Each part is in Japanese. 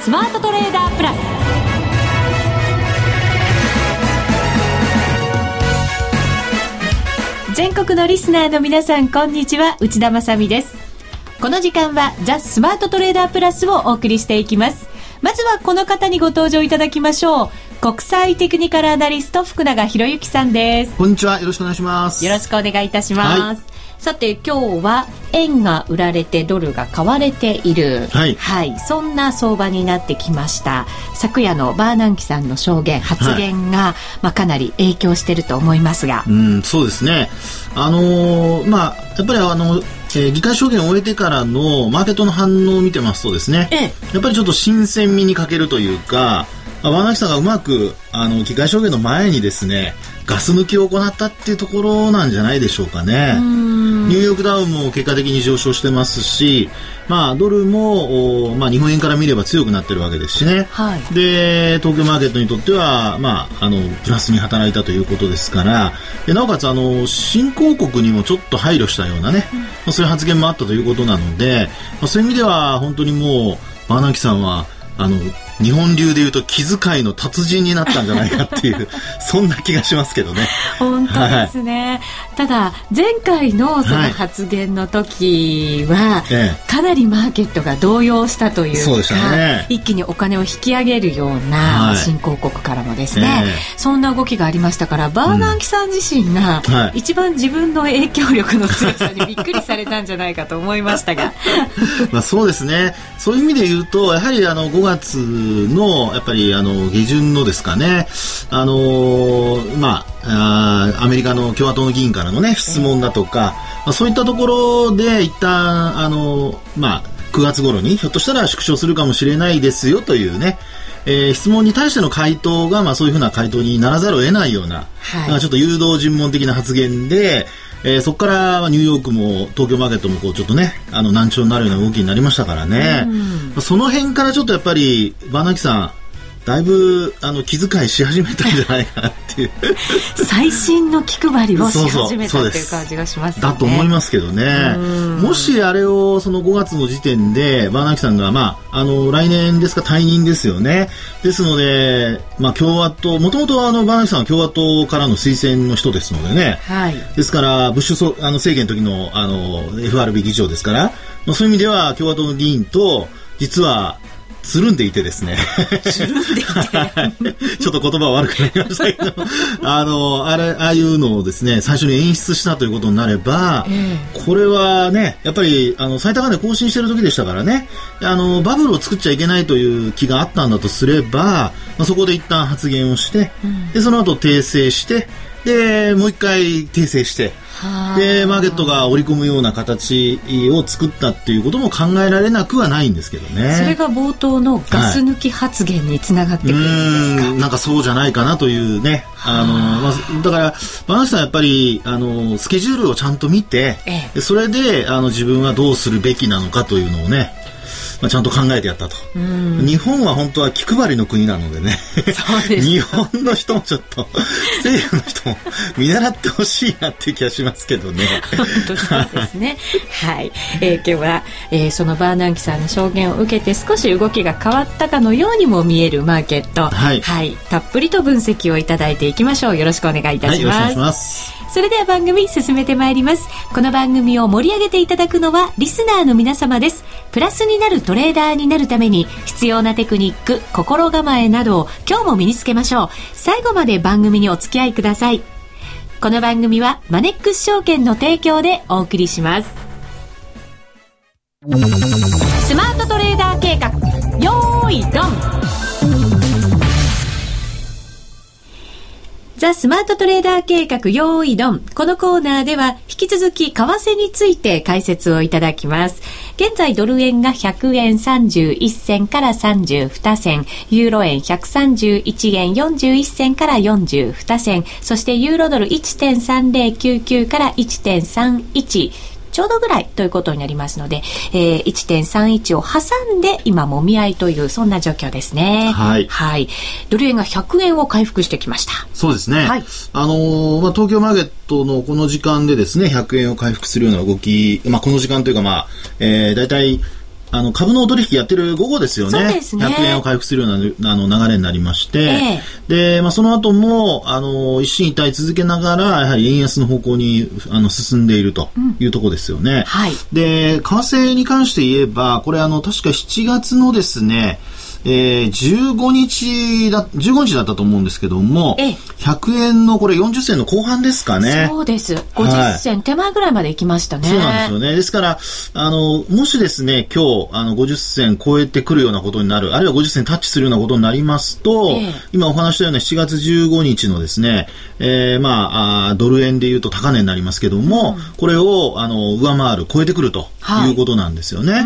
スマートトレーダープラス。全国のリスナーの皆さんこんにちは。内田まさです。この時間はザ・スマートトレーダープラスをお送りしていきます。まずはこの方にご登場いただきましょう。国際テクニカルアナリスト福永博之さんです。こんにちは。よろしくお願いします。よろしくお願いいたします、はいさて今日は円が売られてドルが買われている、はい、はい、そんな相場になってきました。昨夜のバーナンキさんの証言発言が、はい、まあ、かなり影響していると思いますが。うんそうですね。あのー、まあやっぱりあのえー、議会証言を終えてからのマーケットの反応を見てますとですね、ええ、やっぱりちょっと新鮮味に欠けるというか、まあ、ワナキさんがうまくあの議会証言の前にですねガス抜きを行ったっていうところなんじゃないでしょうかね。ニューヨークダウンも結果的に上昇してますし、まあ、ドルも、まあ、日本円から見れば強くなってるわけですしね。はい、で、東京マーケットにとっては、まあ、あの、プラスに働いたということですから、でなおかつ、あの、新興国にもちょっと配慮したようなね、うん、まあ、そういう発言もあったということなので、まあ、そういう意味では、本当にもう、バーナンキさんは、あの、日本流でいうと気遣いの達人になったんじゃないかっていう そんな気がしますけどね。本当ですね。はい、ただ前回のその発言の時は、はい、かなりマーケットが動揺したというか、ね、一気にお金を引き上げるような新興国からもですね、はい、そんな動きがありましたからバーナンキさん自身が一番自分の影響力の強さにびっくりされたんじゃないかと思いましたが。まあそうですね。そういう意味で言うとやはりあの5月の、やっぱり、あの、下旬のですかね、あのまあ、あアメリカの共和党の議員からのね、質問だとか、まあ、そういったところで、一旦、あのまあ、9月頃に、ひょっとしたら縮小するかもしれないですよというね、えー、質問に対しての回答が、まあ、そういうふうな回答にならざるを得ないような、はい、ちょっと誘導尋問的な発言で、えー、そこからニューヨークも東京マーケットもこうちょっとねあの難聴になるような動きになりましたからね、その辺からちょっとやっぱりバーナキさんだいぶあの気遣いし始めたんじゃないかなっていう。最新の気配りをし始めたっていう感じがしますね。だと思いますけどね。もしあれをその5月の時点でバーナキさんが、まあ、あの来年ですか退任ですよね。ですので、まあ、共和党もともとあのバーナキさんは共和党からの推薦の人ですのでね、はい、ですからブッシュあの政権の時のあの FRB 議長ですから、まあ、そういう意味では共和党の議員と実はつるんでいてですね。つるんでいて。ちょっと言葉は悪くなりましたけど、あの、あれ、ああいうのをですね、最初に演出したということになれば、えー、これはね、やっぱり、あの、最高値更新してる時でしたからね、あの、バブルを作っちゃいけないという気があったんだとすれば、まあ、そこで一旦発言をして、うん、で、その後訂正して、で、もう一回訂正して、で、マーケットが織り込むような形を作ったっていうことも考えられなくはないんですけどね。それが冒頭のガス抜き発言につながってくるんですか、はい、なんかそうじゃないかなというね。あ。の、まあ、だから、バナナさんやっぱり、あの、スケジュールをちゃんと見て、ええ、それで、あの、自分はどうするべきなのかというのをね、まあ、ちゃんと考えてやったと。日本は本当は気配りの国なのでね。日本の人もちょっと、政府の人も見習ってほしいなっていう気がしますけどね。本当そうですね。はい。えー、今日は、えー、そのバーナンキさんの証言を受けて少し動きが変わったかのようにも見えるマーケット。はい。はい。たっぷりと分析をいただいていきましょう。よろしくお願いいたします。はい、それでは番組進めてまいります。この番組を盛り上げていただくのはリスナーの皆様です。プラスになるトレーダーになるために必要なテクニック心構えなどを今日も身につけましょう。最後まで番組にお付き合いください。この番組はマネックス証券の提供でお送りします。スマートトレーダー計画。よーいドン。ザ・スマートトレーダー計画用意ドン。このコーナーでは引き続き為替について解説をいただきます。現在ドル円が100円31銭から32銭、ユーロ円131円41銭から42銭、そしてユーロドル1.3099から1.31、ちょうどぐらいということになりますので、えー、1.31を挟んで今もみ合いというそんな状況ですね。はい。はい。ドル円が100円を回復してきました。そうですね。はい。あのー、まあ、東京マーケットのこの時間でですね、100円を回復するような動き、まあ、この時間というかまあ、えー、大体、あの、株の取引やってる午後ですよね。そうですね。100円を回復するようなあの流れになりまして、えー、で、まあ、その後も、あの、一進一退続けながら、やはり円安の方向に、あの、進んでいるというところですよね。うん、はい。で、為替に関して言えば、これあの、確か7月のですね、えー、15日だ、15日だったと思うんですけども、ええ、100円のこれ40銭の後半ですかね。そうです。50銭、手前ぐらいまで行きましたね。そうなんですよね。ですから、あの、もしですね、今日、あの、50銭超えてくるようなことになる、あるいは50銭タッチするようなことになりますと、え、今お話したような7月15日のですね、えー、まああ、ドル円で言うと高値になりますけども、うん、これを、あの、上回る、超えてくるということなんですよね。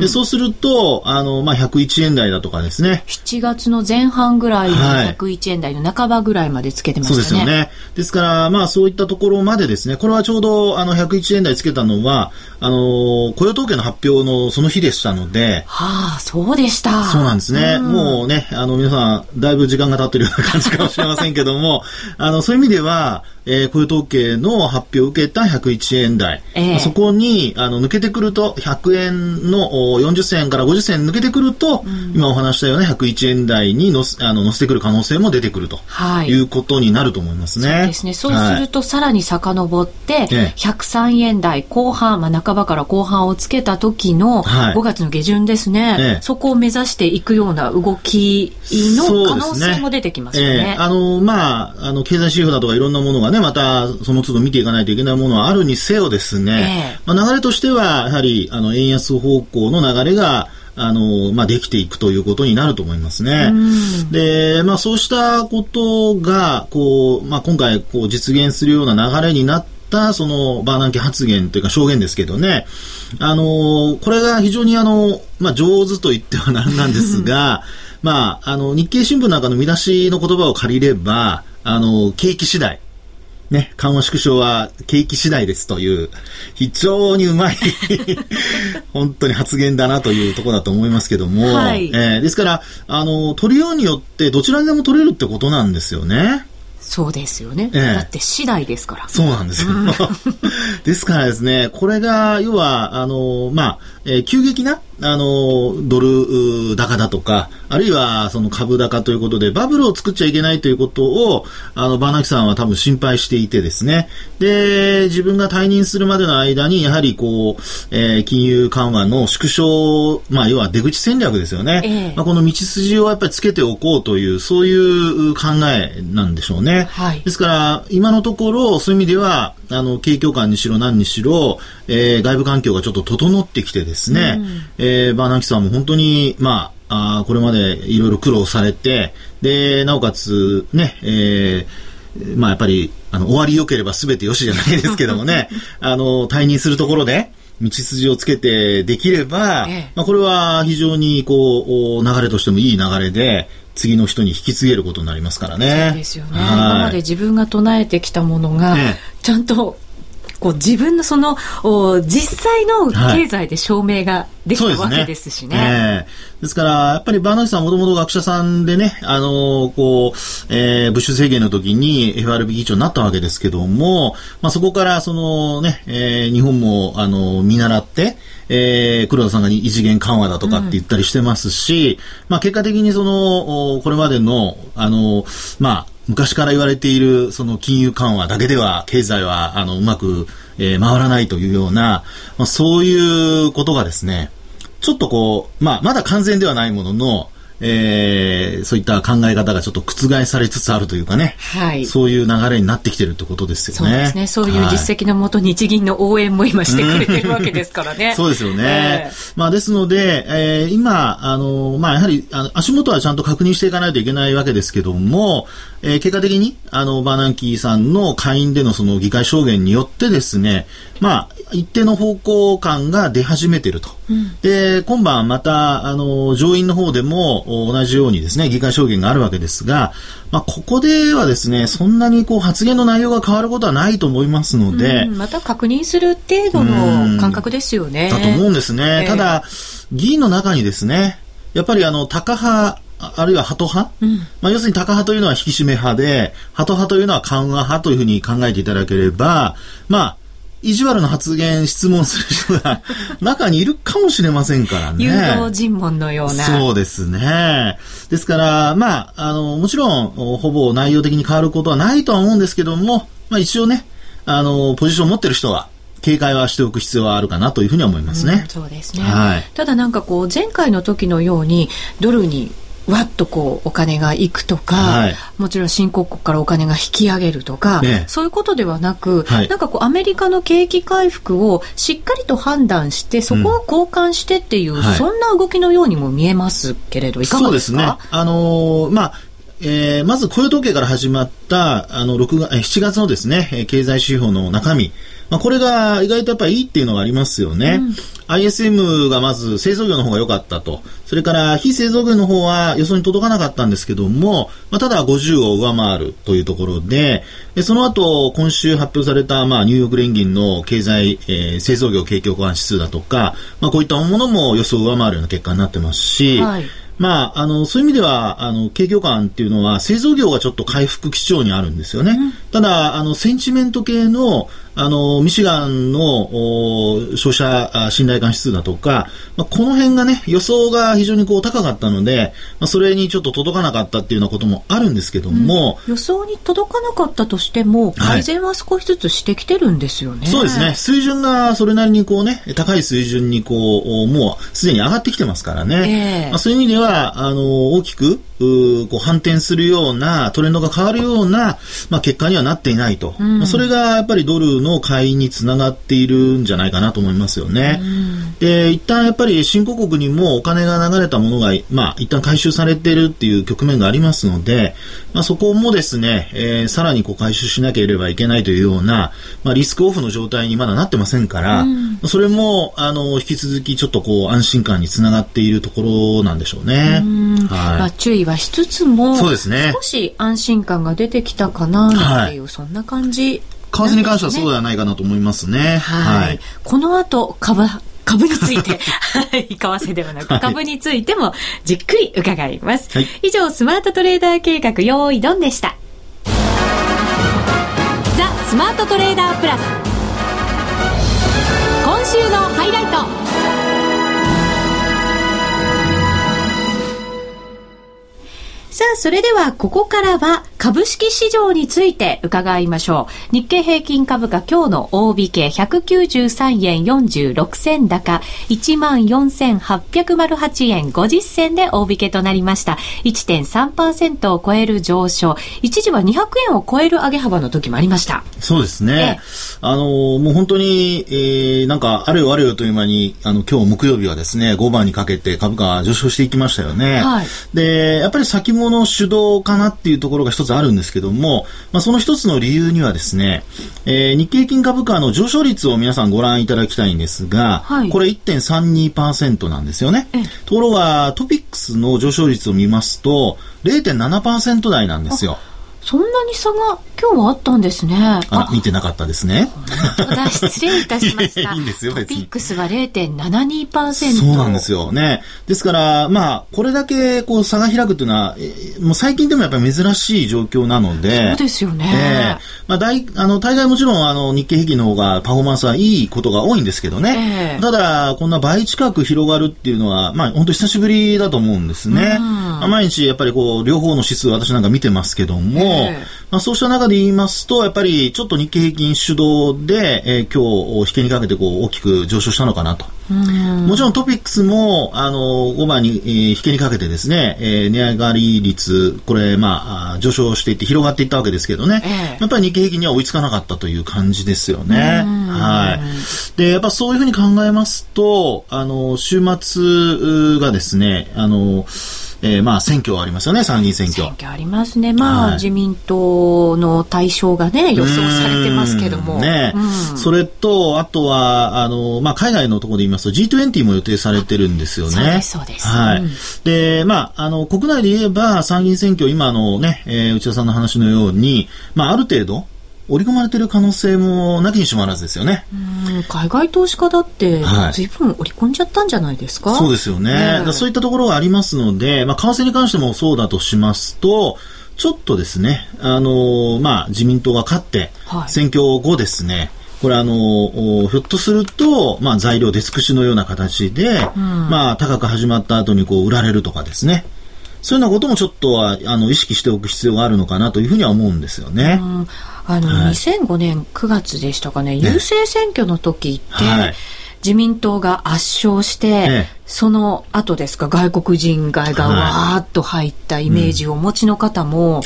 でそうすると、あの、まあ、101円台だとかですね。7月の前半ぐらいの101円台の半ばぐらいまでつけてましたね。そうですよね。ですから、まあそういったところまでですね、これはちょうどあの101円台つけたのは、あの、雇用統計の発表のその日でしたので。はあ、そうでした。そうなんですね。うん、もうね、あの皆さん、だいぶ時間が経ってるような感じかもしれませんけども、あの、そういう意味では、えー、雇用統計の発表を受けた101円台、えー、そこにあの抜けてくると100円の40銭から50銭抜けてくると、うん、今お話したような101円台にのあの乗せてくる可能性も出てくると、はい、いうことになると思いますね。そうですね。そうすると、さらに遡って、103円台後半、まあ、半ばから後半をつけた時の5月の下旬ですね、はい、そこを目指していくような動きの可能性も出てきますよね。ね。あのまあ、あの経済指標だとかいろんなものがね、またその都度見ていかないといけないものはあるにせよですね、えー、まあ、流れとしては、やはり、あの、円安方向の流れが、あの、まあ、できていくということになると思いますね。で、まあ、そうしたことが、こう、まあ、今回、こう、実現するような流れになった、その、バーナンキ発言というか証言ですけどね、あの、これが非常にあの、まあ、上手と言ってはなんなんですが、まあ、あの、日経新聞なんかの見出しの言葉を借りれば、あの、景気次第。ね、緩和縮小は景気次第ですという、非常にうまい 本当に発言だなというところだと思いますけども、はい、えー、ですから、あの、取りようによってどちらにでも取れるってことなんですよね。そうですよね、ええ、だって次第ですから。そうなんですよ。ですからですね、これが、要は、あの、まあ、えー、急激な、あの、ドル高だとか、あるいはその株高ということで、バブルを作っちゃいけないということを、あの、バーナキさんは多分心配していてですね。で、自分が退任するまでの間に、やはりこう、えー、金融緩和の縮小、まあ、要は出口戦略ですよね。えー、まあ、この道筋をやっぱりつけておこうという、そういう考えなんでしょうね。はい、ですから、今のところ、そういう意味では、あの、景況感にしろ何にしろ、えー、外部環境がちょっと整ってきてですね、うん、えー、バーナンキさんも本当に、まあ、あこれまでいろいろ苦労されて、で、なおかつ、ね、えー、まあやっぱり、あの、終わり良ければ全て良しじゃないですけどもね、あの、退任するところで、道筋をつけてできれば、ええ、まあ、これは非常にこう流れとしてもいい流れで次の人に引き継げることになりますからね。そうですよね。今まで自分が唱えてきたものが、ちゃんとこう自分のそのお実際の経済で証明ができた、はい、わけですしね。えー、ですから、やっぱりバーナージさんもともと学者さんでね、あのー、こう、えー、ブッシュ政権の時に FRB 議長になったわけですけども、まあ、そこからそのね、えー、日本も、あのー、見習って、えー、黒田さんが異次元緩和だとかって言ったりしてますし、うん、まあ結果的にその、これまでの、あの、まあ、昔から言われているその金融緩和だけでは経済はあのうまく、えー、回らないというような、まあ、そういうことがですね、ちょっとこう、まあ、まだ完全ではないものの、えー、そういった考え方がちょっと覆されつつあるというかね、はい、そういう流れになってきてるってことですよね。そうですね。そういう実績のもと、日銀の応援も今してくれてるわけですからね。そうですよね。えー、まあですので、えー、今、あの、まあやはりあの足元はちゃんと確認していかないといけないわけですけども、えー、結果的に、あの、バーナンキーさんの会員でのその議会証言によってですね、まあ、一定の方向感が出始めていると。うん、で、今晩また、あの、上院の方でも同じようにですね、議会証言があるわけですが、まあ、ここではですね、そんなにこう発言の内容が変わることはないと思いますので、また確認する程度の感覚ですよね。だと思うんですね。えー、ただ、議員の中にですね、やっぱりあの、タカ派、あるいはハト派、うん、まあ、要するにタカ派というのは引き締め派で、ハト派というのは緩和派というふうに考えていただければ、まあ、意地悪な発言、質問する人が 中にいるかもしれませんからね。誘導尋問のような。そうですね。ですから、まあ、あの、もちろん、ほぼ内容的に変わることはないとは思うんですけども、まあ一応ね、あの、ポジションを持ってる人は、警戒はしておく必要はあるかなというふうに思いますね。うん、そうですね。はい、ただなんかこう、前回の時のように、ドルにわっとこうお金がいくとか、はい、もちろん新興国からお金が引き上げるとか、ね、そういうことではなく、はい、なんかこうアメリカの景気回復をしっかりと判断してそこを交換してっていう、うんはい、そんな動きのようにも見えますけれどいかがですか？そうですね。あのー、まあえー、まず雇用統計から始まったあの6月7月のですね経済指標の中身まあ、これが意外とやっぱりいいっていうのがありますよね。うん、ISM がまず製造業の方が良かったと。それから非製造業の方は予想に届かなかったんですけども、まあ、ただ50を上回るというところで、でその後、今週発表された、まあ、ニューヨーク連銀の経済、えー、製造業景況感指数だとか、まあ、こういったものも予想を上回るような結果になってますし、はいまあ、あの、そういう意味では、あの、景況感っていうのは、製造業がちょっと回復基調にあるんですよね。うん、ただ、あの、センチメント系の、あの、ミシガンの消費者信頼感指数だとか、まあ、この辺がね、予想が非常にこう高かったので、まあ、それにちょっと届かなかったっていうようなこともあるんですけども、うん、予想に届かなかったとしても、改善は少しずつしてきてるんですよね。はい、そうですね。水準がそれなりにこうね、高い水準にこう、もうすでに上がってきてますからね。えー、まあ、そういう意味では、あの、大きく、うこう反転するようなトレンドが変わるような、まあ、結果にはなっていないと、うん、まあ、それがやっぱりドルの買いにつながっているんじゃないかなと思いますよね。うん、で一旦やっぱり新興国にもお金が流れたものが、まあ、一旦回収されているっていう局面がありますので、まあ、そこもですね、えー、さらにこう回収しなければいけないというような、まあ、リスクオフの状態にまだなってませんから、うん、それもあの引き続きちょっとこう安心感につながっているところなんでしょうね。はい。まあ、注意はしつつも、そうですね。少し安心感が出てきたかなっていう、はい、そんな感じ、ね、為替に関してはそうではないかなと思いますね。はい。はい、この後、株、株について、はい、為替ではなく、株についてもじっくり伺います。はい、以上、スマートトレーダー計画、用意ドンでした。ザ・スマートトレーダープラス。今週のハイライト。さあ、それではここからは株式市場について伺いましょう。日経平均株価今日の大引け193円46銭高14,808円50銭で大引けとなりました。1.3%を超える上昇。一時は200円を超える上げ幅の時もありました。そうですね。あのもう本当に、えー、なんかあれよあれよという間に、あの、今日木曜日はですね、5番にかけて株価が上昇していきましたよね。はい。で、やっぱり先物の主導かなっていうところが一つあるんですけども、まあ、その一つの理由にはですね、えー、日経金株価の上昇率を皆さんご覧いただきたいんですが、はい、これ1.32%なんですよね。ところが、トピックスの上昇率を見ますと、0.7%台なんですよ。そんなに差が今日はあったんですね。あ、見てなかったですね。失礼いたしました。いいんですよ、トピックスは0.72%。そうなんですよね。ですから、まあ、これだけこう差が開くというのは、もう最近でもやっぱり珍しい状況なので。そうですよね。えー、まあ、大、あの、大概もちろん、あの、日経平均の方がパフォーマンスはいいことが多いんですけどね。えー、ただ、こんな倍近く広がるっていうのは、まあ、本当久しぶりだと思うんですね。まあ、毎日やっぱりこう、両方の指数私なんか見てますけども、えーまあ、そうした中で言いますと、やっぱりちょっと日経平均主導で、えー、今日、引けにかけてこう大きく上昇したのかなと。もちろんトピックスも、あの、5番に、えー、引けにかけてですね、えー、値上がり率、これ、まあ、上昇していって広がっていったわけですけどね、えー、やっぱり日経平均には追いつかなかったという感じですよね。はい。で、やっぱそういうふうに考えますと、あの、週末がですね、あの、えー、まあ選挙ありますよね、参議院選挙。選挙ありますね。まあ、はい、自民党の対象がね、予想されてますけども。ね、うん、それと、あとは、あの、まあ海外のところで言いますと G20 も予定されてるんですよね。そうです、そうです。はい。うん、で、まあ、あの、国内で言えば参議院選挙、今のね、えー、内田さんの話のように、まあある程度、織り込まれている可能性もなきにしもあらずですよね。海外投資家だって、ずいぶん織り込んじゃったんじゃないですか、はい、そうですよね。ねそういったところがありますので、まあ、為替に関してもそうだとしますと、ちょっとですね、あのー、まあ、自民党が勝って、選挙後ですね、これあの、ひょっとすると、まあ材料出尽くしのような形で、うん、まあ高く始まった後にこう売られるとかですね。そういうようなこともちょっとは、あの、意識しておく必要があるのかなというふうには思うんですよね。あの、はい、2005年9月でしたかね、郵政選挙の時って、はい自民党が圧勝して、ええ、その後ですか、外国人街がわーっと入ったイメージをお持ちの方も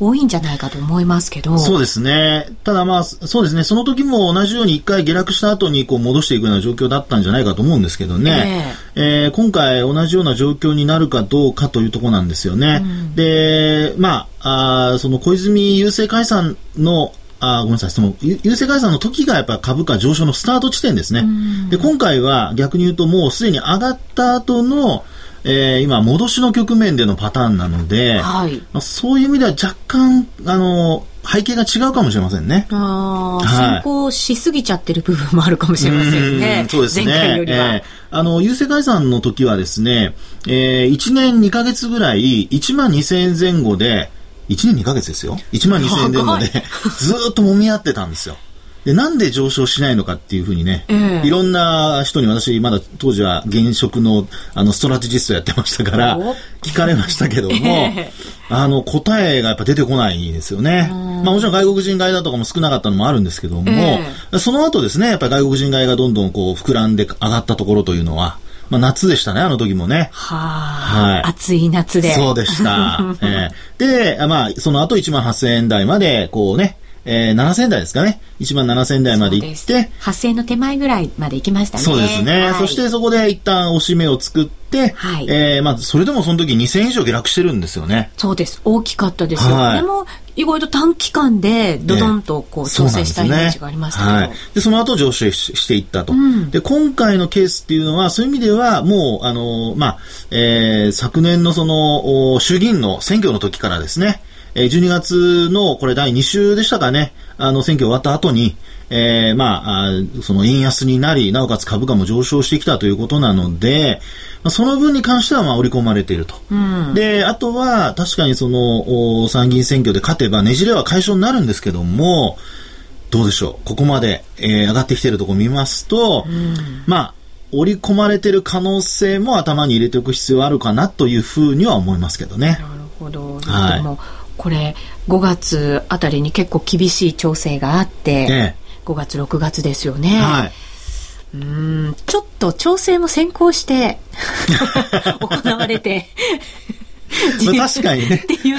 多いんじゃないかと思いますけど。はい、そうですね。ただまあ、そうですね、その時も同じように一回下落した後にこう戻していくような状況だったんじゃないかと思うんですけどね。えー、えー、今回同じような状況になるかどうかというところなんですよね。うん、で、まあ、あその小泉郵政解散のあごめんなさい、その、郵政解散の時がやっぱ株価上昇のスタート地点ですね。で、今回は逆に言うともうすでに上がった後の、えー、今、戻しの局面でのパターンなので、はい、まあ、そういう意味では若干、あの、背景が違うかもしれませんね。ああ、はい、先行しすぎちゃってる部分もあるかもしれませんね。そうですね。前回よりは。えー、あの、郵政解散の時はですね、えー、1年2ヶ月ぐらい、1万2000円前後で、1年2ヶ月ですよ。1万2000円でので、ずっと揉み合ってたんですよ。で、なんで上昇しないのかっていうふうにね、えー、いろんな人に私、まだ当時は現職のあのストラテジストやってましたから、聞かれましたけども、えー、あの、答えがやっぱ出てこないですよね。まあもちろん外国人買いだとかも少なかったのもあるんですけども、えー、その後ですね、やっぱり外国人買いがどんどんこう膨らんで上がったところというのは、まあ、夏でしたね、あの時もね。はあ、はい。暑い夏で。そうでした。えー、で、まあ、その後1万8000円台まで、こうね、えー、7000台ですかね。1万7000台まで行って。8000の手前ぐらいまで行きましたね。そうですね。はい、そしてそこで一旦押し目を作って、はい、えー、まあ、それでもその時2000以上下落してるんですよね。そうです。大きかったですよ。はい、でも、意外と短期間でドドンとこう調整したイメージがありましたけど、ね、はい、でその後上昇していったと、うん、で今回のケースっていうのはそういう意味ではもうあの、まあえー、昨年のその衆議院の選挙の時からですね12月のこれ第2週でしたかね、あの選挙終わった後に、えー、まあ、その円安になり、なおかつ株価も上昇してきたということなので、まあ、その分に関してはまあ織り込まれていると。うん、で、あとは確かにその参議院選挙で勝てばねじれは解消になるんですけども、どうでしょう、ここまで、えー、上がってきているところを見ますと、うん、まあ、織り込まれている可能性も頭に入れておく必要あるかなというふうには思いますけどね。なるほど。はい。これ5月あたりに結構厳しい調整があって、ね、5月6月ですよね。はい。うんちょっと調整も先行して 行われて 確かにね。っていう、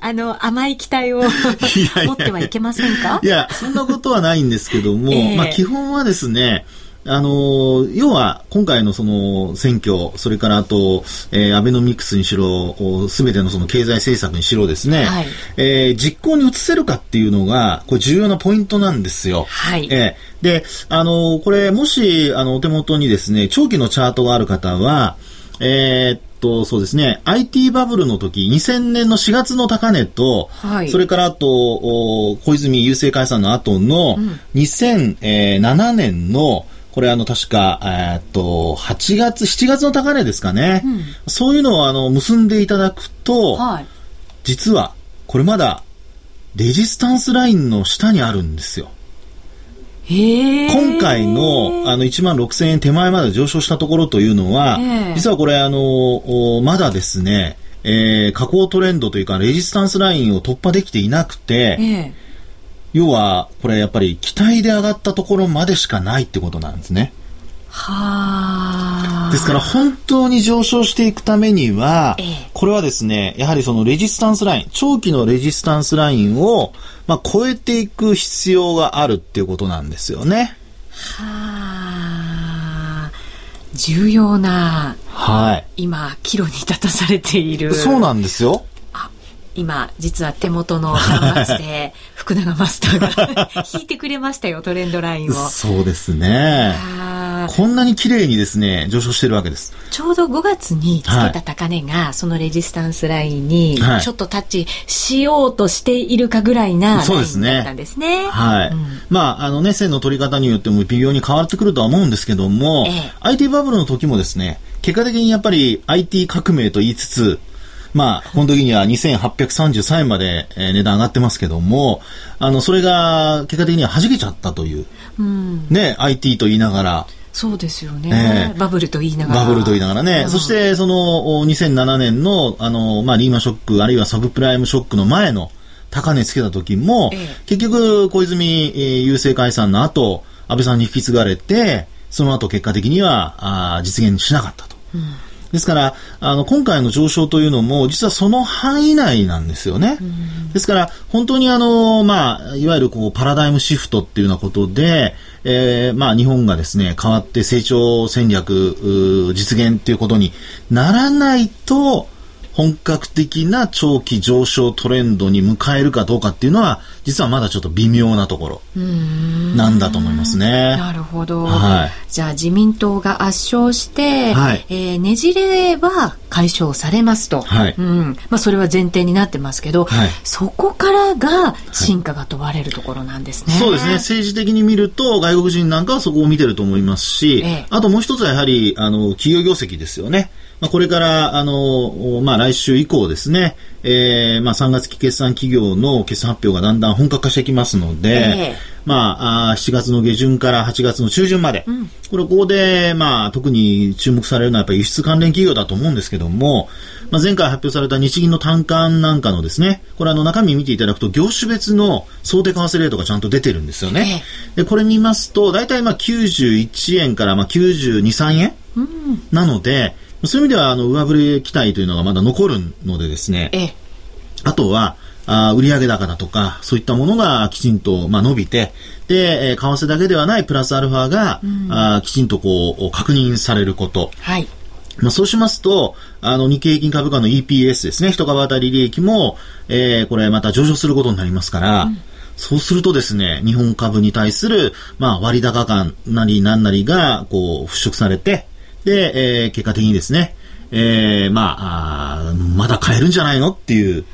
あの、甘い期待を 持ってはいけませんか？いや、そんなことはないんですけども、えー、まあ基本はですね、あの要は今回のその選挙、それからあと、えー、アベノミクスにしろ、すべてのその経済政策にしろですね、はい、えー、実行に移せるかっていうのが、これ重要なポイントなんですよ。はい。えー、で、あのこれもし、あの、お手元にですね、長期のチャートがある方は、えー、と、そうですね、IT バブルの時、2000年の4月の高値と、はい、それからあと、小泉郵政解散の後の2007年の、これあの確か、えー、っと、8月、7月の高値ですかね。うん、そういうのをあの結んでいただくと、はい、実は、これまだ、レジスタンスラインの下にあるんですよ。今回のあの1万6000円手前まで上昇したところというのは、実はこれあの、まだですね、えー、下降トレンドというかレジスタンスラインを突破できていなくて、要は、これやっぱり期待で上がったところまでしかないってことなんですね。はですから本当に上昇していくためには、ええ、これはですね、やはりそのレジスタンスライン、長期のレジスタンスラインを、まあ、超えていく必要があるっていうことなんですよね。はあ。重要な、はい。今、岐路に立たされている。そうなんですよ。今実は手元の端末で 福永マスターが 引いてくれましたよトレンドラインを。そうですね。こんなに綺麗にですね上昇してるわけです。ちょうど5月につけた高値が、はい、そのレジスタンスラインにちょっとタッチしようとしているかぐらいなラインだったんですね。はい、うん、まああのね線の取り方によっても微妙に変わってくるとは思うんですけども、ええ、IT バブルの時もですね結果的にやっぱり IT 革命と言いつつまあ、この時には2833円まで、えー、値段上がってますけども、あの、それが結果的には弾けちゃったという。うん、ね、IT と言いながら。そうですよね、えー、バブルと言いながら。バブルと言いながらね。うん、そして、その、2007年の、あの、まあ、リーマンショック、あるいはサブプライムショックの前の高値つけた時も、えー、結局、小泉、えー、郵政解散の後、安倍さんに引き継がれて、その後結果的には、あ実現しなかったと。うんですから、あの、今回の上昇というのも、実はその範囲内なんですよね。ですから、本当にあの、まあ、いわゆるこう、パラダイムシフトっていうようなことで、えー、まあ、日本がですね、変わって成長戦略、実現っていうことにならないと、本格的な長期上昇トレンドに迎えるかどうかっていうのは、実はまだちょっと微妙なところなんだと思いますね。なるほど。はい、じゃあ自民党が圧勝して、はい、えー、ねじれは解消されますと。はい、うん。まあそれは前提になってますけど、はい、そこからが進化が問われるところなんですね。そうですね。政治的に見ると外国人なんかはそこを見てると思いますし、ええ、あともう一つはやはり、あの、企業業績ですよね。まあ、これから、あの、まあ、来週以降ですね、えー、まあ、3月期決算企業の決算発表がだんだん本格化してきますので、えー、まあ、あ7月の下旬から8月の中旬まで、うん、これここで、まあ、特に注目されるのはやっぱり輸出関連企業だと思うんですけども、まあ、前回発表された日銀の単価なんかのですね、これあの中身見ていただくと業種別の想定為替レートがちゃんと出てるんですよね。えー、で、これ見ますと、大体まあ91円からまあ92、3円、うん、なので、そういう意味では、あの、上振れ期待というのがまだ残るのでですね、えあとは、あ売上高だとか、そういったものがきちんと、まあ、伸びて、で、えー、為替だけではないプラスアルファが、うん、あきちんとこう、確認されること。はい。まあ、そうしますと、あの、日経平均株価の EPS ですね、一株当たり利益も、えー、これまた上昇することになりますから、うん。そうするとですね、日本株に対する、まあ、割高感なりなんなりが、こう、払拭されて、で、えー、結果的にですね、えー、まああ、まだ買えるんじゃないのっていう、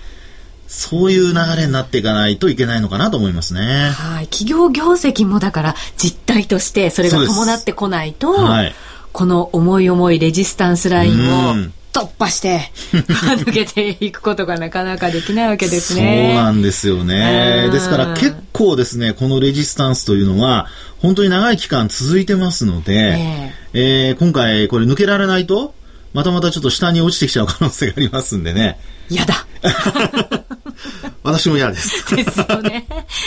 そういう流れになっていかないといけないのかなと思いますね。はい。企業業績もだから実態としてそれが伴ってこないと、はい、この重い重いレジスタンスラインを突破して 抜けていくことがなかなかできないわけですね。そうなんですよね。ですから結構ですね、このレジスタンスというのは本当に長い期間続いてますので、えー、えー、今回これ抜けられないと、またまたちょっと下に落ちてきちゃう可能性がありますんでね。嫌だ。私も嫌です。ですよね。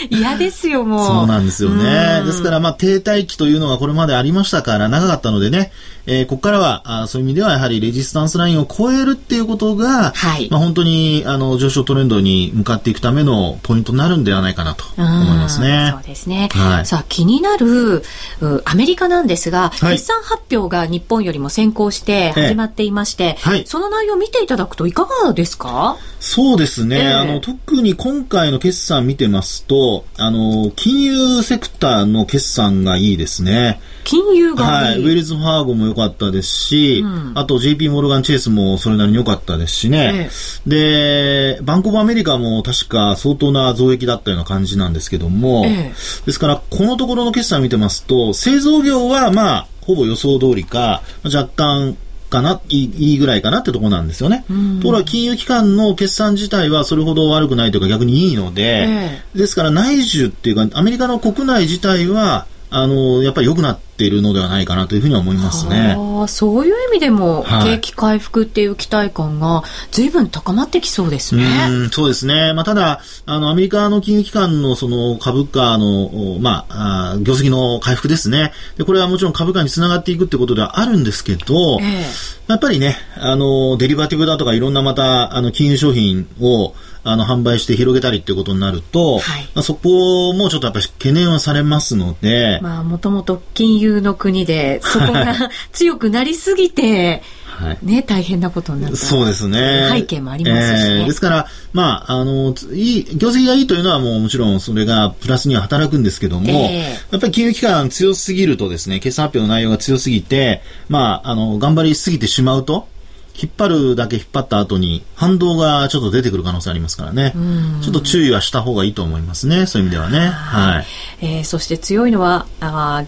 嫌ですよ、もう。そうなんですよね。ですから、まあ、停滞期というのがこれまでありましたから、長かったのでね、えー、ここからはあ、そういう意味ではやはりレジスタンスラインを超えるっていうことが、はい、まあ、本当に、あの、上昇トレンドに向かっていくためのポイントになるんではないかなと思いますね。そうですね。はい、さあ、気になる、アメリカなんですが、はい、決算発表が日本よりも先行して始まっていまして、はい、その内容を見ていただくといかがですか？そうですね。えー、あの、特に今回の決算見てますと、あの、金融セクターの決算がいいですね。金融がはい。ウェルズ・ファーゴも良かったですし、うん、あと JP モルガン・チェイスもそれなりに良かったですしね。えー、で、バンコブ・アメリカも確か相当な増益だったような感じなんですけども、えー、ですから、このところの決算見てますと、製造業はまあ、ほぼ予想通りか、若干かな、いいぐらいかなってところなんですよね。ところが金融機関の決算自体はそれほど悪くないというか逆にいいので、えー、ですから内需っていうかアメリカの国内自体はあの、やっぱり良くなっているのではないかなというふうに思いますね。そういう意味でも、景気回復っていう期待感が随分高まってきそうですね。うそうですね。まあ、ただ、あの、アメリカの金融機関のその株価の、まあ、あ業績の回復ですね。で、これはもちろん株価につながっていくってことではあるんですけど、えー、やっぱりね、あの、デリバティブだとかいろんなまた、あの、金融商品を、あの、販売して広げたりっていうことになると、はい、まあ、そこもちょっとやっぱり懸念はされますので。まあ、もともと金融の国で、そこが 強くなりすぎて、はい、ね、大変なことになるそうですね。背景もありますし、ねえー、ですから、まあ、あの、いい、業績がいいというのはもうもちろんそれがプラスには働くんですけども、えー、やっぱり金融機関強すぎるとですね、決算発表の内容が強すぎて、まあ、あの、頑張りすぎてしまうと、引っ張るだけ引っ張った後に反動がちょっと出てくる可能性ありますからね。ちょっと注意はした方がいいと思いますね。そういう意味ではね。はい。えー、そして強いのは、あ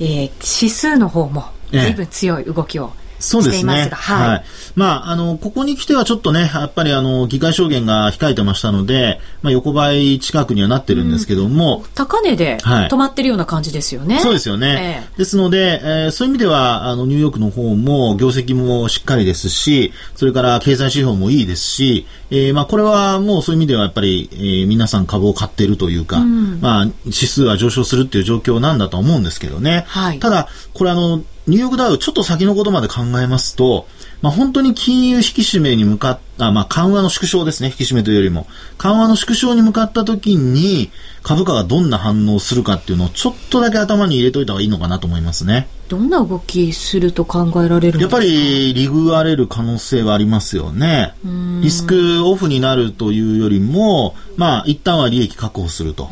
えー、指数の方も随分強い動きをしていますが、すね、はい、はい。まあ、あの、ここに来てはちょっとね、やっぱりあの、議会証言が控えてましたので、まあ、横ばい近くにはなってるんですけども。うん、高値で止まってるような感じですよね。はい、そうですよね。えー、ですので、えー、そういう意味では、あの、ニューヨークの方も業績もしっかりですし、それから経済指標もいいですし、えー、まあ、これはもうそういう意味ではやっぱり、えー、皆さん株を買っているというか、うん、まあ、指数は上昇するっていう状況なんだと思うんですけどね。はい、ただ、これあの、ニューヨークダウちょっと先のことまで考えますと、まあ、本当に金融引き締めに向かった、まあ、緩和の縮小ですね、引き締めというよりも。緩和の縮小に向かった時に、株価がどんな反応するかっていうのをちょっとだけ頭に入れといた方がいいのかなと思いますね。どんな動きすると考えられるやっぱり、リグわれる可能性はありますよね。リスクオフになるというよりも、まあ、一旦は利益確保すると。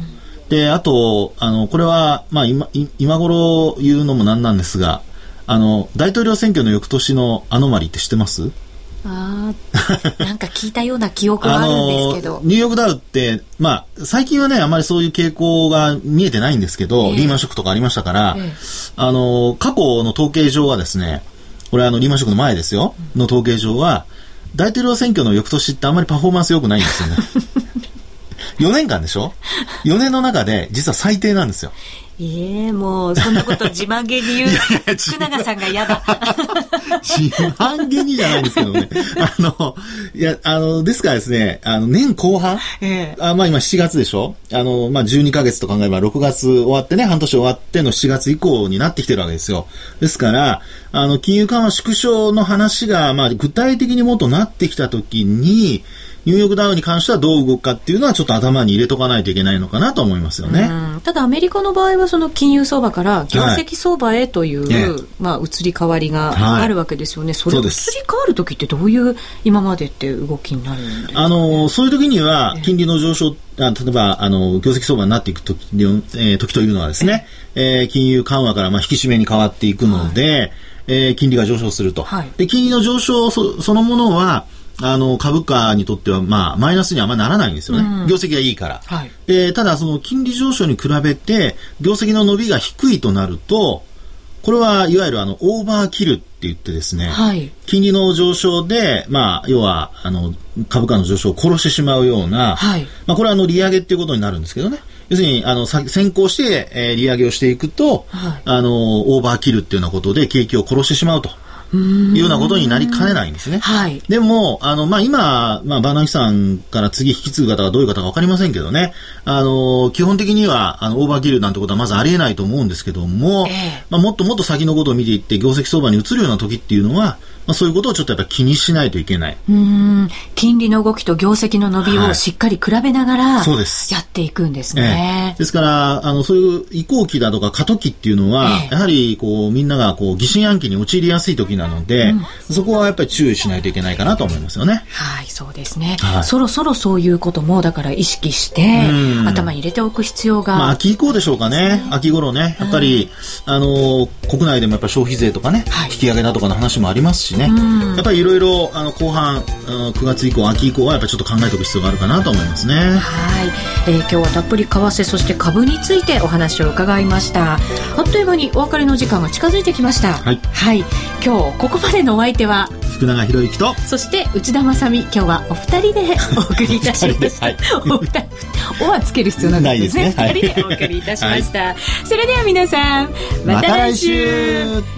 で、あと、あの、これは、まあ、今、今頃言うのもなんなんですが、あの、大統領選挙の翌年のアノマリって知ってます？ああ、なんか聞いたような記憶があるんですけど。ニューヨークダウって、まあ、最近はね、あまりそういう傾向が見えてないんですけど、えー、リーマンショックとかありましたから、えー、あの、過去の統計上はですね、これあの、リーマンショックの前ですよ、の統計上は、大統領選挙の翌年ってあんまりパフォーマンス良くないんですよね。4年間でしょ ?4 年の中で実は最低なんですよ。ええー、もう、そんなこと自慢げに言う、福永さんが嫌だ。自慢げにじゃないんですけどね。あの、いや、あの、ですからですね、あの、年後半、えー、あまあ今7月でしょ？あの、まあ12ヶ月と考えれば6月終わってね、半年終わっての7月以降になってきてるわけですよ。ですから、あの、金融緩和縮小の話が、まあ具体的にもっとなってきたときに、ニューヨークダウに関してはどう動くかっていうのはちょっと頭に入れとかないといけないのかなと思いますよね。ただアメリカの場合はその金融相場から業績相場へという、はい、まあ移り変わりがあるわけですよね。はい、それ移り変わる時ってどういう今までって動きになるんですか、あのそういう時には金利の上昇あ例えば、あの、業績相場になっていく時,、えー、時というのはですね、えー、金融緩和からまあ引き締めに変わっていくので、はい、えー、金利が上昇すると。はい、で、金利の上昇そそのものは、あの、株価にとっては、まあ、マイナスにはあんまりならないんですよね。うん、業績がいいから。はい、で、ただ、その金利上昇に比べて、業績の伸びが低いとなると、これはいわゆるあの、オーバーキルって言ってですね、はい、金利の上昇で、まあ、要は、あの、株価の上昇を殺してしまうような、はい、まあ、これはあの、利上げっていうことになるんですけどね。要するに、あの、先行して、えー、利上げをしていくと、はい、あの、オーバーキルっていうようなことで景気を殺してしまうと。いうようなことになりかねないんですね。はい。でも、あの、まあ、今、まあ、バーナキさんから次引き継ぐ方がどういう方かわかりませんけどね、あの、基本的には、あの、オーバーキルなんてことはまずありえないと思うんですけども、えー、まあ、もっともっと先のことを見ていって、業績相場に移るような時っていうのは、まあ、そういうことをちょっとやっぱり気にしないといけない。うん金利の動きと業績の伸びをしっかり比べながら、そうです。やっていくんですね。ええ、ですから、あの、そういう移行期だとか過渡期っていうのは、え、やはり、こう、みんなが、こう、疑心暗鬼に陥りやすい時なので、うん、そこはやっぱり注意しないといけないかなと思いますよね。はい、そうですね。はい、そろそろそういうことも、だから意識して、頭に入れておく必要が。まあ、秋以降でしょうかね。ね秋頃ね。やっぱり、うん、あの、国内でもやっぱ消費税とかね、はい、引き上げだとかの話もありますしね。やっぱりいろいろあの後半9月以降秋以降はやっぱりちょっと考えておく必要があるかなと思いますね。はい、えー、今日はたっぷり為替そして株についてお話を伺いました。あっという間にお別れの時間が近づいてきました。はい、はい、今日ここまでのお相手は福永博之とそして内田まさみ今日はお二人でお送りいたしました、はい、お二人おはつける必要なんですね。二、人でお送りいたしました、はい、それでは皆さんまた来週。ま